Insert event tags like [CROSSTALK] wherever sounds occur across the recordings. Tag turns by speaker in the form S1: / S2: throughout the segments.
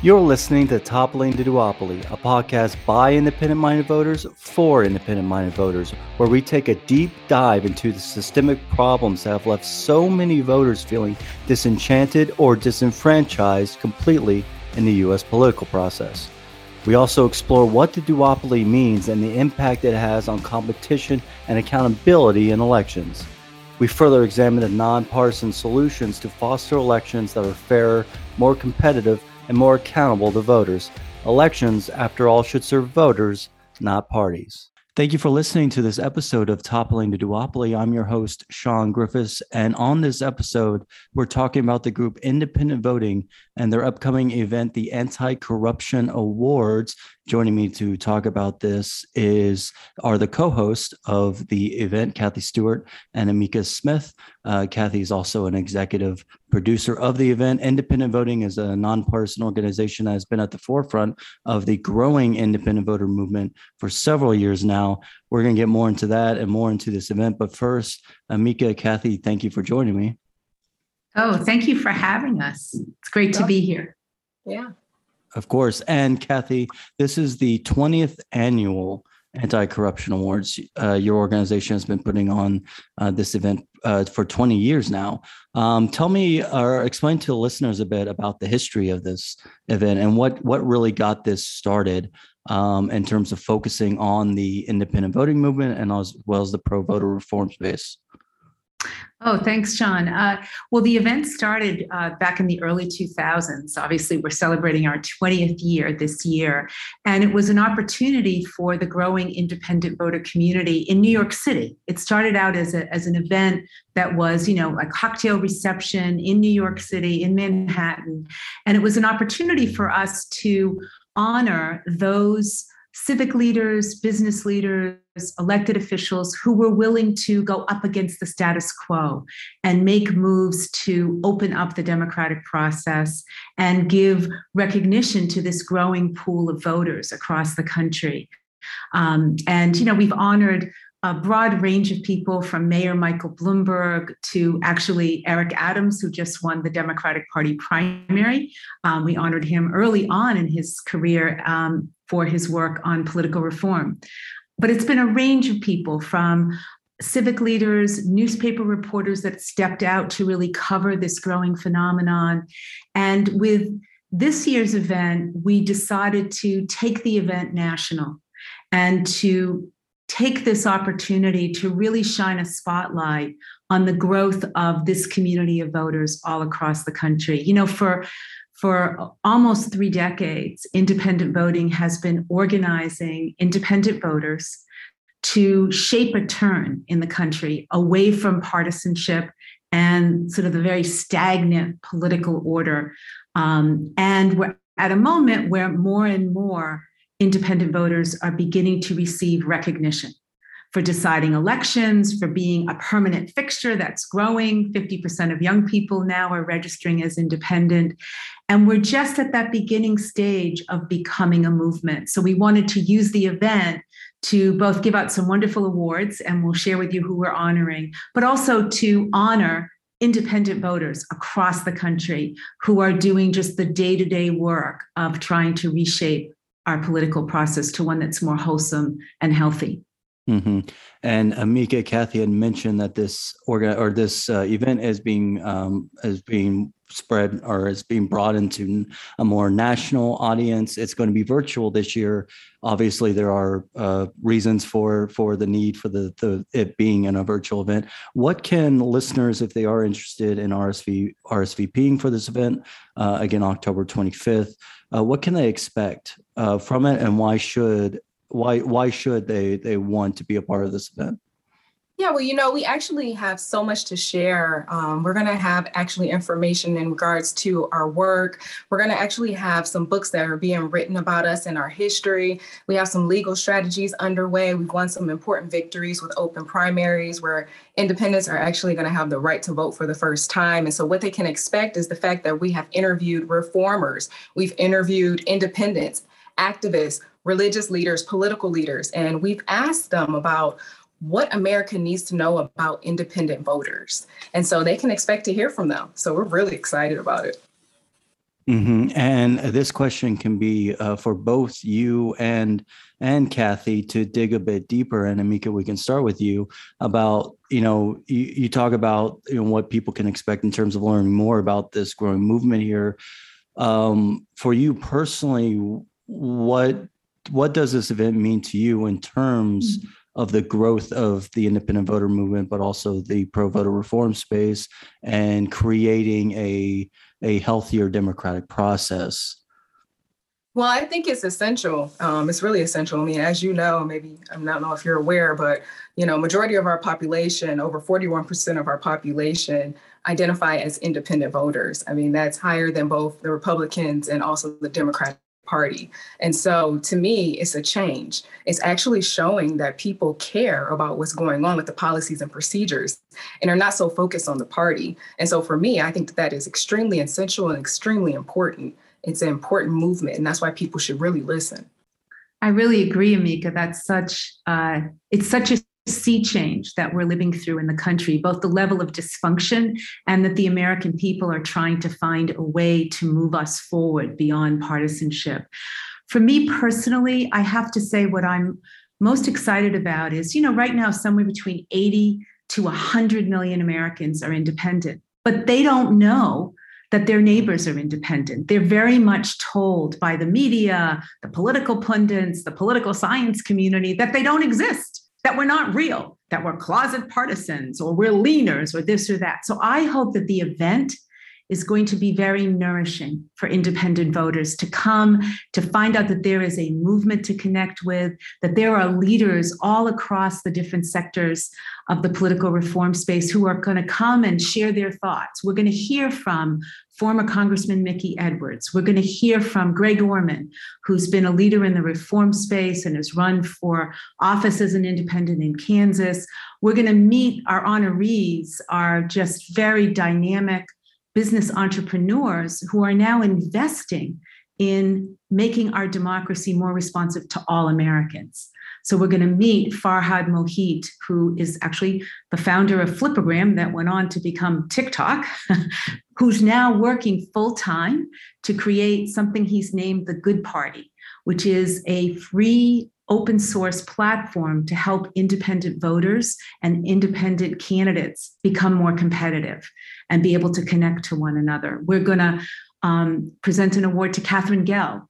S1: You're listening to Toppling the Duopoly, a podcast by independent minded voters for independent minded voters, where we take a deep dive into the systemic problems that have left so many voters feeling disenchanted or disenfranchised completely in the U.S. political process. We also explore what the duopoly means and the impact it has on competition and accountability in elections. We further examine the nonpartisan solutions to foster elections that are fairer, more competitive, and more accountable to voters. Elections, after all, should serve voters, not parties. Thank you for listening to this episode of Toppling the Duopoly. I'm your host, Sean Griffiths. And on this episode, we're talking about the group Independent Voting and their upcoming event, the Anti Corruption Awards. Joining me to talk about this is are the co-hosts of the event, Kathy Stewart and Amika Smith. Uh, Kathy is also an executive producer of the event. Independent Voting is a nonpartisan organization that has been at the forefront of the growing independent voter movement for several years now. We're going to get more into that and more into this event. But first, Amika, Kathy, thank you for joining me.
S2: Oh, thank you for having us. It's great to be here.
S3: Yeah.
S1: Of course. And Kathy, this is the 20th annual Anti Corruption Awards. Uh, your organization has been putting on uh, this event uh, for 20 years now. Um, tell me or explain to the listeners a bit about the history of this event and what, what really got this started um, in terms of focusing on the independent voting movement and as well as the pro voter reform space.
S2: Oh, thanks, John. Uh, well, the event started uh, back in the early 2000s. Obviously, we're celebrating our 20th year this year. And it was an opportunity for the growing independent voter community in New York City. It started out as, a, as an event that was, you know, a cocktail reception in New York City, in Manhattan. And it was an opportunity for us to honor those civic leaders, business leaders, elected officials who were willing to go up against the status quo and make moves to open up the democratic process and give recognition to this growing pool of voters across the country. Um, and, you know, we've honored a broad range of people from Mayor Michael Bloomberg to actually Eric Adams, who just won the Democratic Party primary. Um, we honored him early on in his career um, for his work on political reform. But it's been a range of people from civic leaders, newspaper reporters that stepped out to really cover this growing phenomenon. And with this year's event, we decided to take the event national and to take this opportunity to really shine a spotlight on the growth of this community of voters all across the country. You know, for for almost three decades, independent voting has been organizing independent voters to shape a turn in the country away from partisanship and sort of the very stagnant political order. Um, and we're at a moment where more and more independent voters are beginning to receive recognition for deciding elections, for being a permanent fixture that's growing. 50% of young people now are registering as independent. And we're just at that beginning stage of becoming a movement. So we wanted to use the event to both give out some wonderful awards, and we'll share with you who we're honoring, but also to honor independent voters across the country who are doing just the day to day work of trying to reshape our political process to one that's more wholesome and healthy.
S1: Mm-hmm. And Amika, Kathy had mentioned that this organ or this uh, event is being um, is being spread or is being brought into a more national audience. It's going to be virtual this year. Obviously, there are uh, reasons for for the need for the, the it being in a virtual event. What can listeners, if they are interested in RSV RSVPing for this event, uh, again October 25th, uh, what can they expect uh, from it, and why should why why should they they want to be a part of this event?
S3: Yeah, well, you know, we actually have so much to share. Um, we're going to have actually information in regards to our work. We're going to actually have some books that are being written about us and our history. We have some legal strategies underway. We've won some important victories with open primaries where independents are actually going to have the right to vote for the first time. And so, what they can expect is the fact that we have interviewed reformers, we've interviewed independents, activists, religious leaders, political leaders, and we've asked them about what America needs to know about independent voters. And so they can expect to hear from them. So we're really excited about it.
S1: Mm-hmm. And this question can be uh, for both you and and Kathy to dig a bit deeper. And Amika, we can start with you about you know you, you talk about you know what people can expect in terms of learning more about this growing movement here. Um, for you personally, what what does this event mean to you in terms? Of the growth of the independent voter movement, but also the pro voter reform space and creating a a healthier democratic process?
S3: Well, I think it's essential. Um, it's really essential. I mean, as you know, maybe I don't know if you're aware, but you know, majority of our population, over 41% of our population, identify as independent voters. I mean, that's higher than both the Republicans and also the Democratic Party. And so to me, it's a change. It's actually showing that people care about what's going on with the policies and procedures and are not so focused on the party. And so for me, I think that, that is extremely essential and extremely important. It's an important movement, and that's why people should really listen.
S2: I really agree, Amika. That's such uh, it's such a sea change that we're living through in the country, both the level of dysfunction and that the American people are trying to find a way to move us forward beyond partisanship. For me personally, I have to say what I'm most excited about is, you know, right now, somewhere between 80 to 100 million Americans are independent, but they don't know that their neighbors are independent. They're very much told by the media, the political pundits, the political science community that they don't exist that we're not real, that we're closet partisans or we're leaners or this or that. So I hope that the event is going to be very nourishing for independent voters to come to find out that there is a movement to connect with, that there are leaders all across the different sectors of the political reform space who are going to come and share their thoughts. We're going to hear from former Congressman Mickey Edwards. We're going to hear from Greg Orman, who's been a leader in the reform space and has run for office as an independent in Kansas. We're going to meet our honorees, our just very dynamic business entrepreneurs who are now investing in making our democracy more responsive to all Americans. So we're going to meet Farhad Mohit, who is actually the founder of Flipagram that went on to become TikTok, [LAUGHS] who's now working full time to create something he's named the Good Party, which is a free open source platform to help independent voters and independent candidates become more competitive and be able to connect to one another. We're going to um, present an award to Katherine Gehl,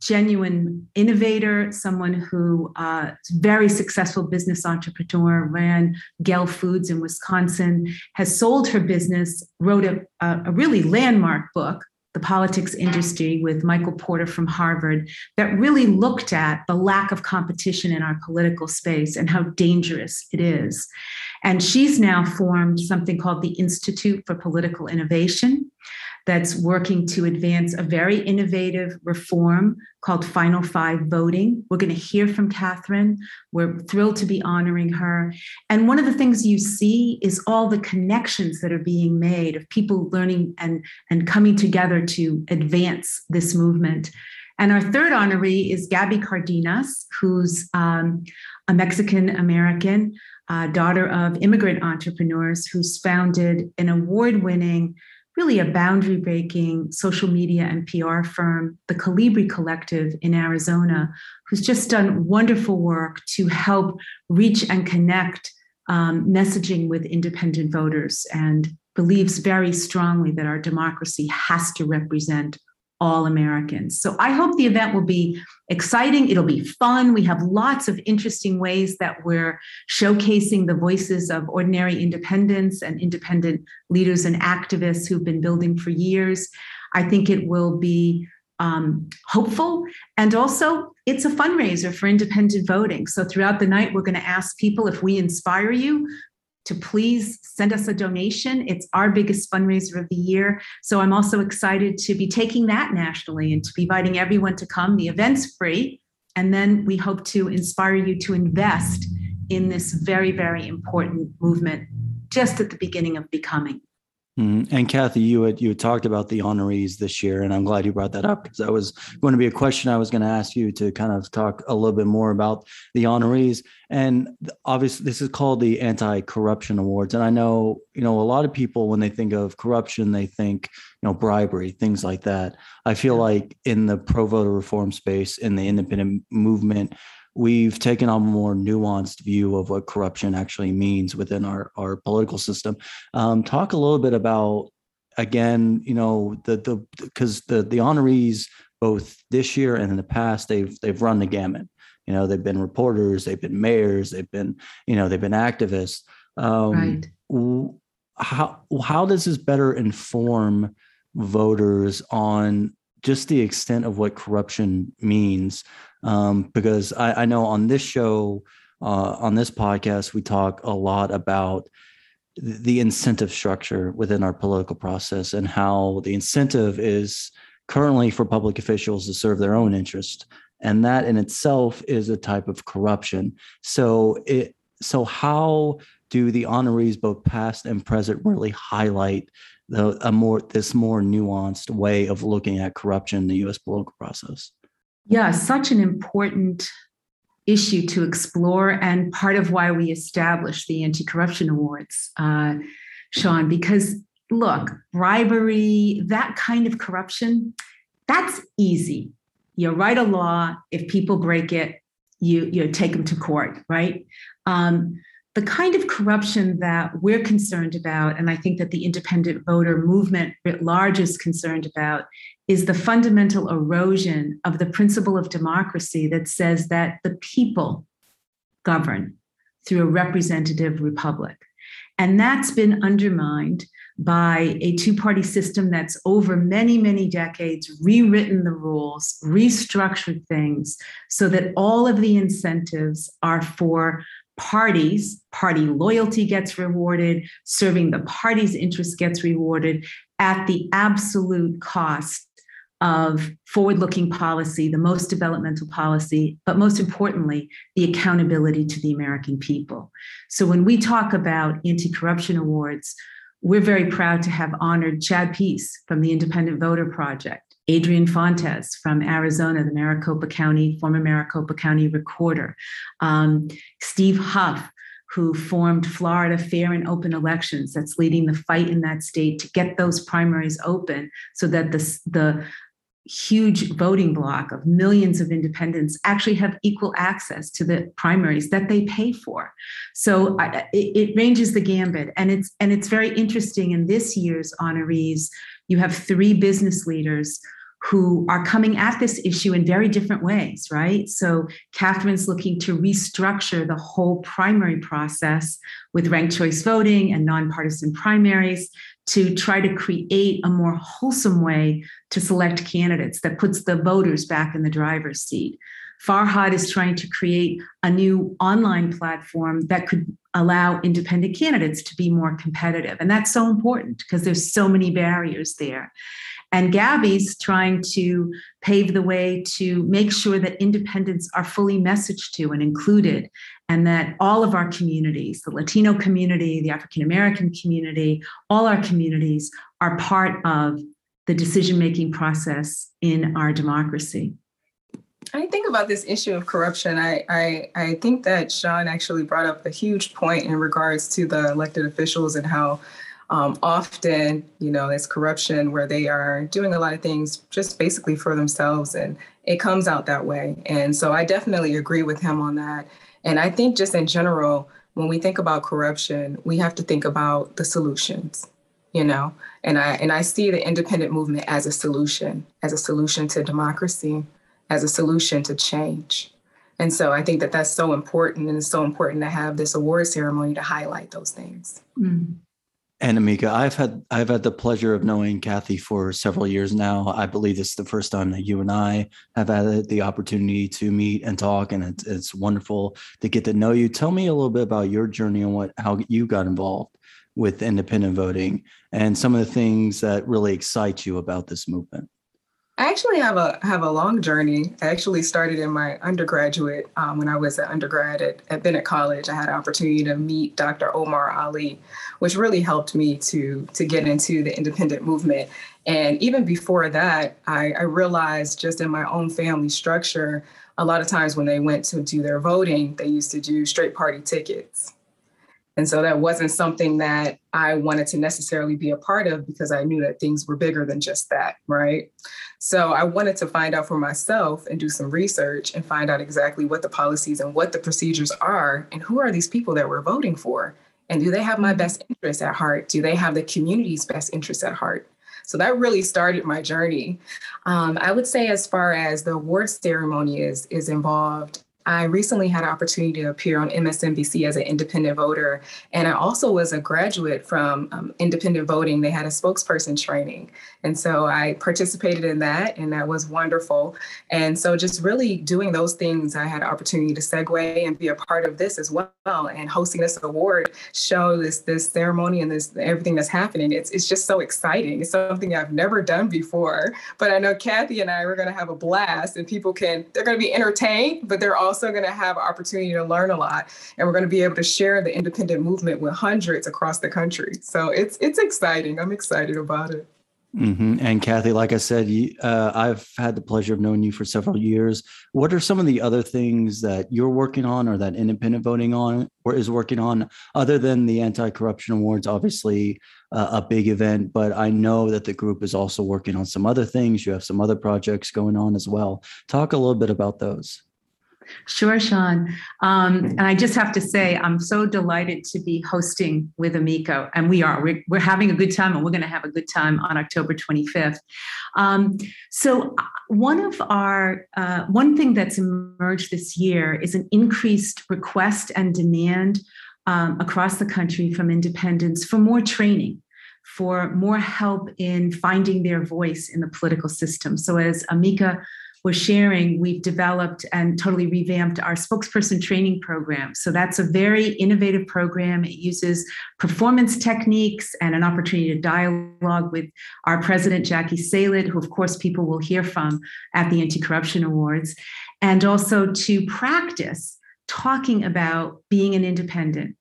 S2: genuine innovator, someone who uh, very successful business entrepreneur, ran Gehl Foods in Wisconsin, has sold her business, wrote a, a really landmark book the politics industry with Michael Porter from Harvard that really looked at the lack of competition in our political space and how dangerous it is. And she's now formed something called the Institute for Political Innovation that's working to advance a very innovative reform called Final Five voting. We're going to hear from Katherine. We're thrilled to be honoring her. And one of the things you see is all the connections that are being made of people learning and, and coming together to advance this movement. And our third honoree is Gabby Cardenas, who's um, a Mexican American, uh, daughter of immigrant entrepreneurs, who's founded an award winning really a boundary breaking social media and PR firm, the Calibri Collective in Arizona, who's just done wonderful work to help reach and connect um, messaging with independent voters and believes very strongly that our democracy has to represent all Americans. So I hope the event will be exciting. It'll be fun. We have lots of interesting ways that we're showcasing the voices of ordinary independents and independent leaders and activists who've been building for years. I think it will be um, hopeful. And also, it's a fundraiser for independent voting. So, throughout the night, we're going to ask people if we inspire you, to please send us a donation. It's our biggest fundraiser of the year. So I'm also excited to be taking that nationally and to be inviting everyone to come. The event's free. And then we hope to inspire you to invest in this very, very important movement just at the beginning of becoming.
S1: Mm-hmm. And Kathy, you had you had talked about the honorees this year, and I'm glad you brought that up because that was going to be a question I was going to ask you to kind of talk a little bit more about the honorees. And obviously, this is called the Anti-Corruption Awards, and I know you know a lot of people when they think of corruption, they think you know bribery, things like that. I feel like in the pro voter reform space, in the independent movement, we've taken a more nuanced view of what corruption actually means within our, our political system. Um, talk a little bit about again, you know, the the because the the honorees both this year and in the past they've they've run the gamut. You know, they've been reporters, they've been mayors, they've been you know they've been activists. Um, right. How how does this better inform voters on just the extent of what corruption means um, because I, I, know on this show, uh, on this podcast, we talk a lot about the incentive structure within our political process and how the incentive is currently for public officials to serve their own interest. And that in itself is a type of corruption. So it so how do the honorees both past and present really highlight the a more this more nuanced way of looking at corruption in the US political process
S2: yeah, such an important issue to explore, and part of why we established the Anti Corruption Awards, uh, Sean, because look, bribery, that kind of corruption, that's easy. You write a law, if people break it, you, you take them to court, right? Um, the kind of corruption that we're concerned about, and I think that the independent voter movement writ large is concerned about, is the fundamental erosion of the principle of democracy that says that the people govern through a representative republic. And that's been undermined by a two party system that's over many, many decades rewritten the rules, restructured things so that all of the incentives are for parties, party loyalty gets rewarded, serving the party's interest gets rewarded at the absolute cost of forward looking policy, the most developmental policy, but most importantly, the accountability to the American people. So when we talk about anti corruption awards, we're very proud to have honored Chad Peace from the Independent Voter Project, Adrian Fontes from Arizona, the Maricopa County, former Maricopa County recorder, um, Steve Hough, who formed Florida Fair and Open Elections, that's leading the fight in that state to get those primaries open so that the, the huge voting block of millions of independents actually have equal access to the primaries that they pay for. So it, it, ranges the gambit and it's and it's very interesting in this year's honorees you have three business leaders who are coming at this issue in very different ways, right? So Katherine's looking to restructure the whole primary process with ranked choice voting and nonpartisan primaries to try to create a more wholesome way to select candidates that puts the voters back in the driver's seat. Farhad is trying to create a new online platform that could allow independent candidates to be more competitive. And that's so important because there's so many barriers there. And Gabby's trying to pave the way to make sure that independents are fully messaged to and included, and that all of our communities, the Latino community, the African American community, all our communities are part of the decision making process in our democracy.
S3: I think about this issue of corruption. I, I, I think that Sean actually brought up a huge point in regards to the elected officials and how um, often, you know, it's corruption where they are doing a lot of things just basically for themselves, and it comes out that way. And so I definitely agree with him on that. And I think just in general, when we think about corruption, we have to think about the solutions, you know. And I and I see the independent movement as a solution, as a solution to democracy, as a solution to change. And so I think that that's so important, and it's so important to have this award ceremony to highlight those things. Mm.
S1: And Amika, I've had I've had the pleasure of knowing Kathy for several years now. I believe this is the first time that you and I have had the opportunity to meet and talk, and it's, it's wonderful to get to know you. Tell me a little bit about your journey and what how you got involved with independent voting and some of the things that really excite you about this movement.
S3: I actually have a have a long journey. I actually started in my undergraduate um, when I was an undergrad at, at Bennett College. I had an opportunity to meet Dr. Omar Ali, which really helped me to to get into the independent movement. And even before that, I, I realized just in my own family structure, a lot of times when they went to do their voting, they used to do straight party tickets. And so that wasn't something that I wanted to necessarily be a part of because I knew that things were bigger than just that, right? So I wanted to find out for myself and do some research and find out exactly what the policies and what the procedures are and who are these people that we're voting for? And do they have my best interests at heart? Do they have the community's best interests at heart? So that really started my journey. Um, I would say, as far as the award ceremony is is involved, I recently had an opportunity to appear on MSNBC as an independent voter. And I also was a graduate from um, independent voting. They had a spokesperson training. And so I participated in that, and that was wonderful. And so just really doing those things, I had an opportunity to segue and be a part of this as well. And hosting this award show, this this ceremony and this everything that's happening. It's it's just so exciting. It's something I've never done before. But I know Kathy and I are going to have a blast, and people can they're going to be entertained, but they're also also going to have an opportunity to learn a lot and we're going to be able to share the independent movement with hundreds across the country. So it's it's exciting. I'm excited about it.
S1: Mm-hmm. and kathy like i said uh, i've had the pleasure of knowing you for several years. What are some of the other things that you're working on or that independent voting on or is working on other than the anti-corruption awards? Obviously uh, a big event but i know that the group is also working on some other things. You have some other projects going on as well. Talk a little bit about those
S2: Sure, Sean. Um, and I just have to say, I'm so delighted to be hosting with Amika, and we are. We're, we're having a good time, and we're going to have a good time on October 25th. Um, so, uh, one of our uh, one thing that's emerged this year is an increased request and demand um, across the country from independents for more training for more help in finding their voice in the political system. So, as Amika was sharing, we've developed and totally revamped our spokesperson training program. So that's a very innovative program. It uses performance techniques and an opportunity to dialogue with our president, Jackie Salit, who, of course, people will hear from at the Anti Corruption Awards, and also to practice talking about being an independent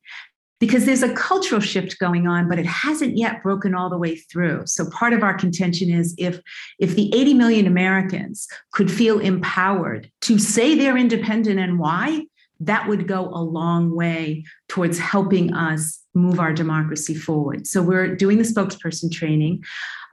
S2: because there's a cultural shift going on but it hasn't yet broken all the way through so part of our contention is if if the 80 million americans could feel empowered to say they're independent and why that would go a long way towards helping us move our democracy forward. So we're doing the spokesperson training.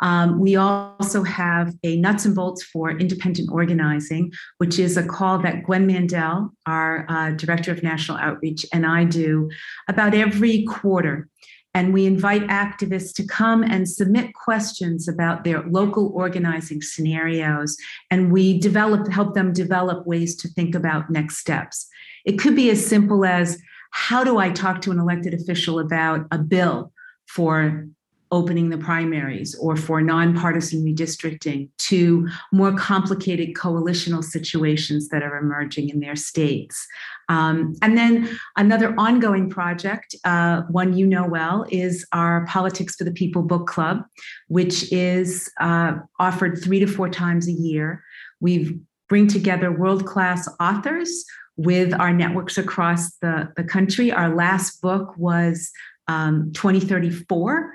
S2: Um, we also have a nuts and bolts for independent organizing, which is a call that Gwen Mandel, our uh, director of national outreach, and I do about every quarter. And we invite activists to come and submit questions about their local organizing scenarios. And we develop, help them develop ways to think about next steps. It could be as simple as how do I talk to an elected official about a bill for opening the primaries or for nonpartisan redistricting to more complicated coalitional situations that are emerging in their states. Um, and then another ongoing project, uh, one you know well, is our Politics for the People book club, which is uh, offered three to four times a year. We bring together world class authors with our networks across the, the country. Our last book was um, 2034,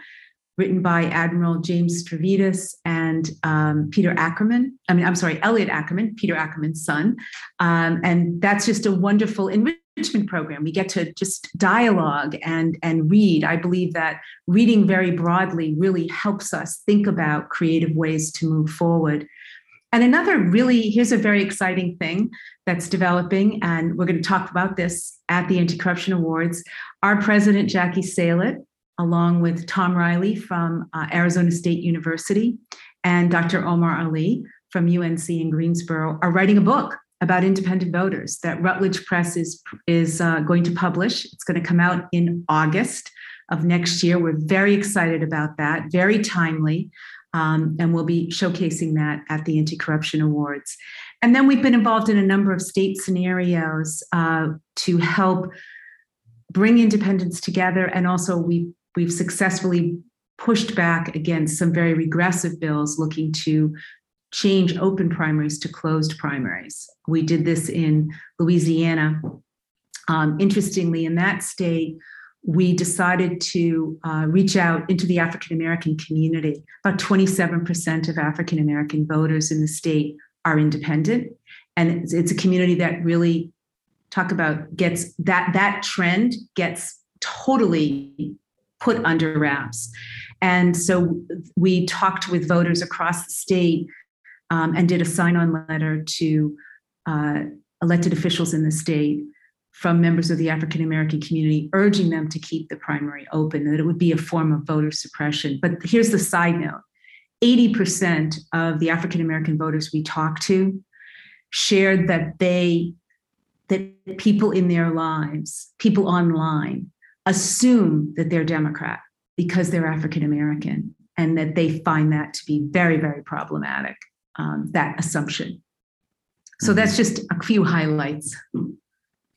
S2: written by Admiral James Stavridis and um, Peter Ackerman. I mean, I'm sorry, Elliot Ackerman, Peter Ackerman's son. Um, and that's just a wonderful enrichment program. We get to just dialogue and, and read. I believe that reading very broadly really helps us think about creative ways to move forward. And another really, here's a very exciting thing that's developing, and we're going to talk about this at the Anti Corruption Awards. Our president, Jackie Salit, along with Thom Reilly from uh, Arizona State University and Dr. Omar Ali from UNC in Greensboro, are writing a book about independent voters that Routledge Press is, is uh, going to publish. It's going to come out in August of next year. We're very excited about that, very timely. Um, and we'll be showcasing that at the Anti Corruption Awards. And then we've been involved in a number of state scenarios uh, to help bring independents together. And also, we, we've successfully pushed back against some very regressive bills looking to change open primaries to closed primaries. We did this in Louisiana. Um, interestingly, in that state, we decided to uh, reach out into the African American community. About 27% of African American voters in the state are independent. And it's, it's a community that really talk about gets that that trend gets totally put under wraps. And so we talked with voters across the state um, and did a sign on letter to uh, elected officials in the state from members of the African American community, urging them to keep the primary open, that it would be a form of voter suppression. But here's the side note 80% of the African American voters we talked to shared that they that people in their lives, people online, assume that they're Democrat because they're African American, and that they find that to be very, very problematic, um, that assumption. So that's just a few highlights.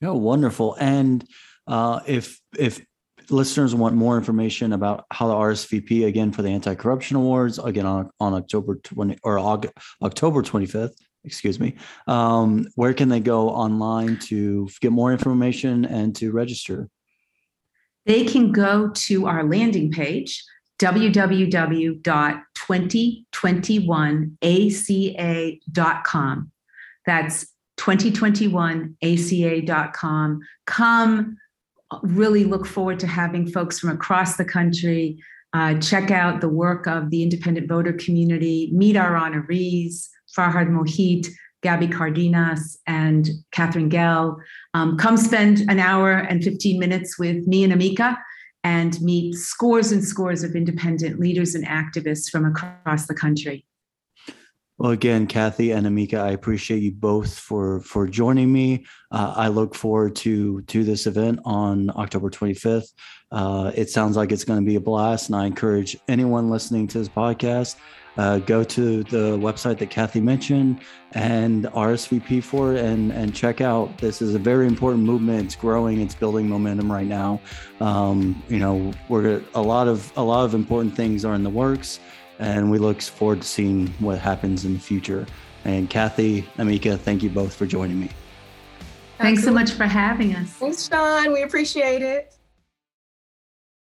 S1: Oh, wonderful. And uh, if if listeners want more information about how the RSVP again for the anti-corruption awards again on, on October 20 or August, October 25th, excuse me, um, where can they go online to get more information and to register?
S2: They can go to our landing page, www.2021aca.com. That's 2021aca.com. Come really look forward to having folks from across the country uh, check out the work of the independent voter community, meet our honorees, Farhad Mohit, Gabby Cardenas, and Katherine Gehl. Um, come spend an hour and 15 minutes with me and Amika and meet scores and scores of independent leaders and activists from across the country.
S1: Well, again, Kathy and Amika, I appreciate you both for for joining me. Uh, I look forward to to this event on October 25th. Uh, it sounds like it's going to be a blast, and I encourage anyone listening to this podcast uh, go to the website that Kathy mentioned and RSVP for it and and check out. This is a very important movement. It's growing. It's building momentum right now. Um, you know, we're a lot of a lot of important things are in the works and we look forward to seeing what happens in the future. And Kathy, Amika, thank you both for joining me.
S2: Thanks so much for having us.
S3: Thanks, Sean. We appreciate it.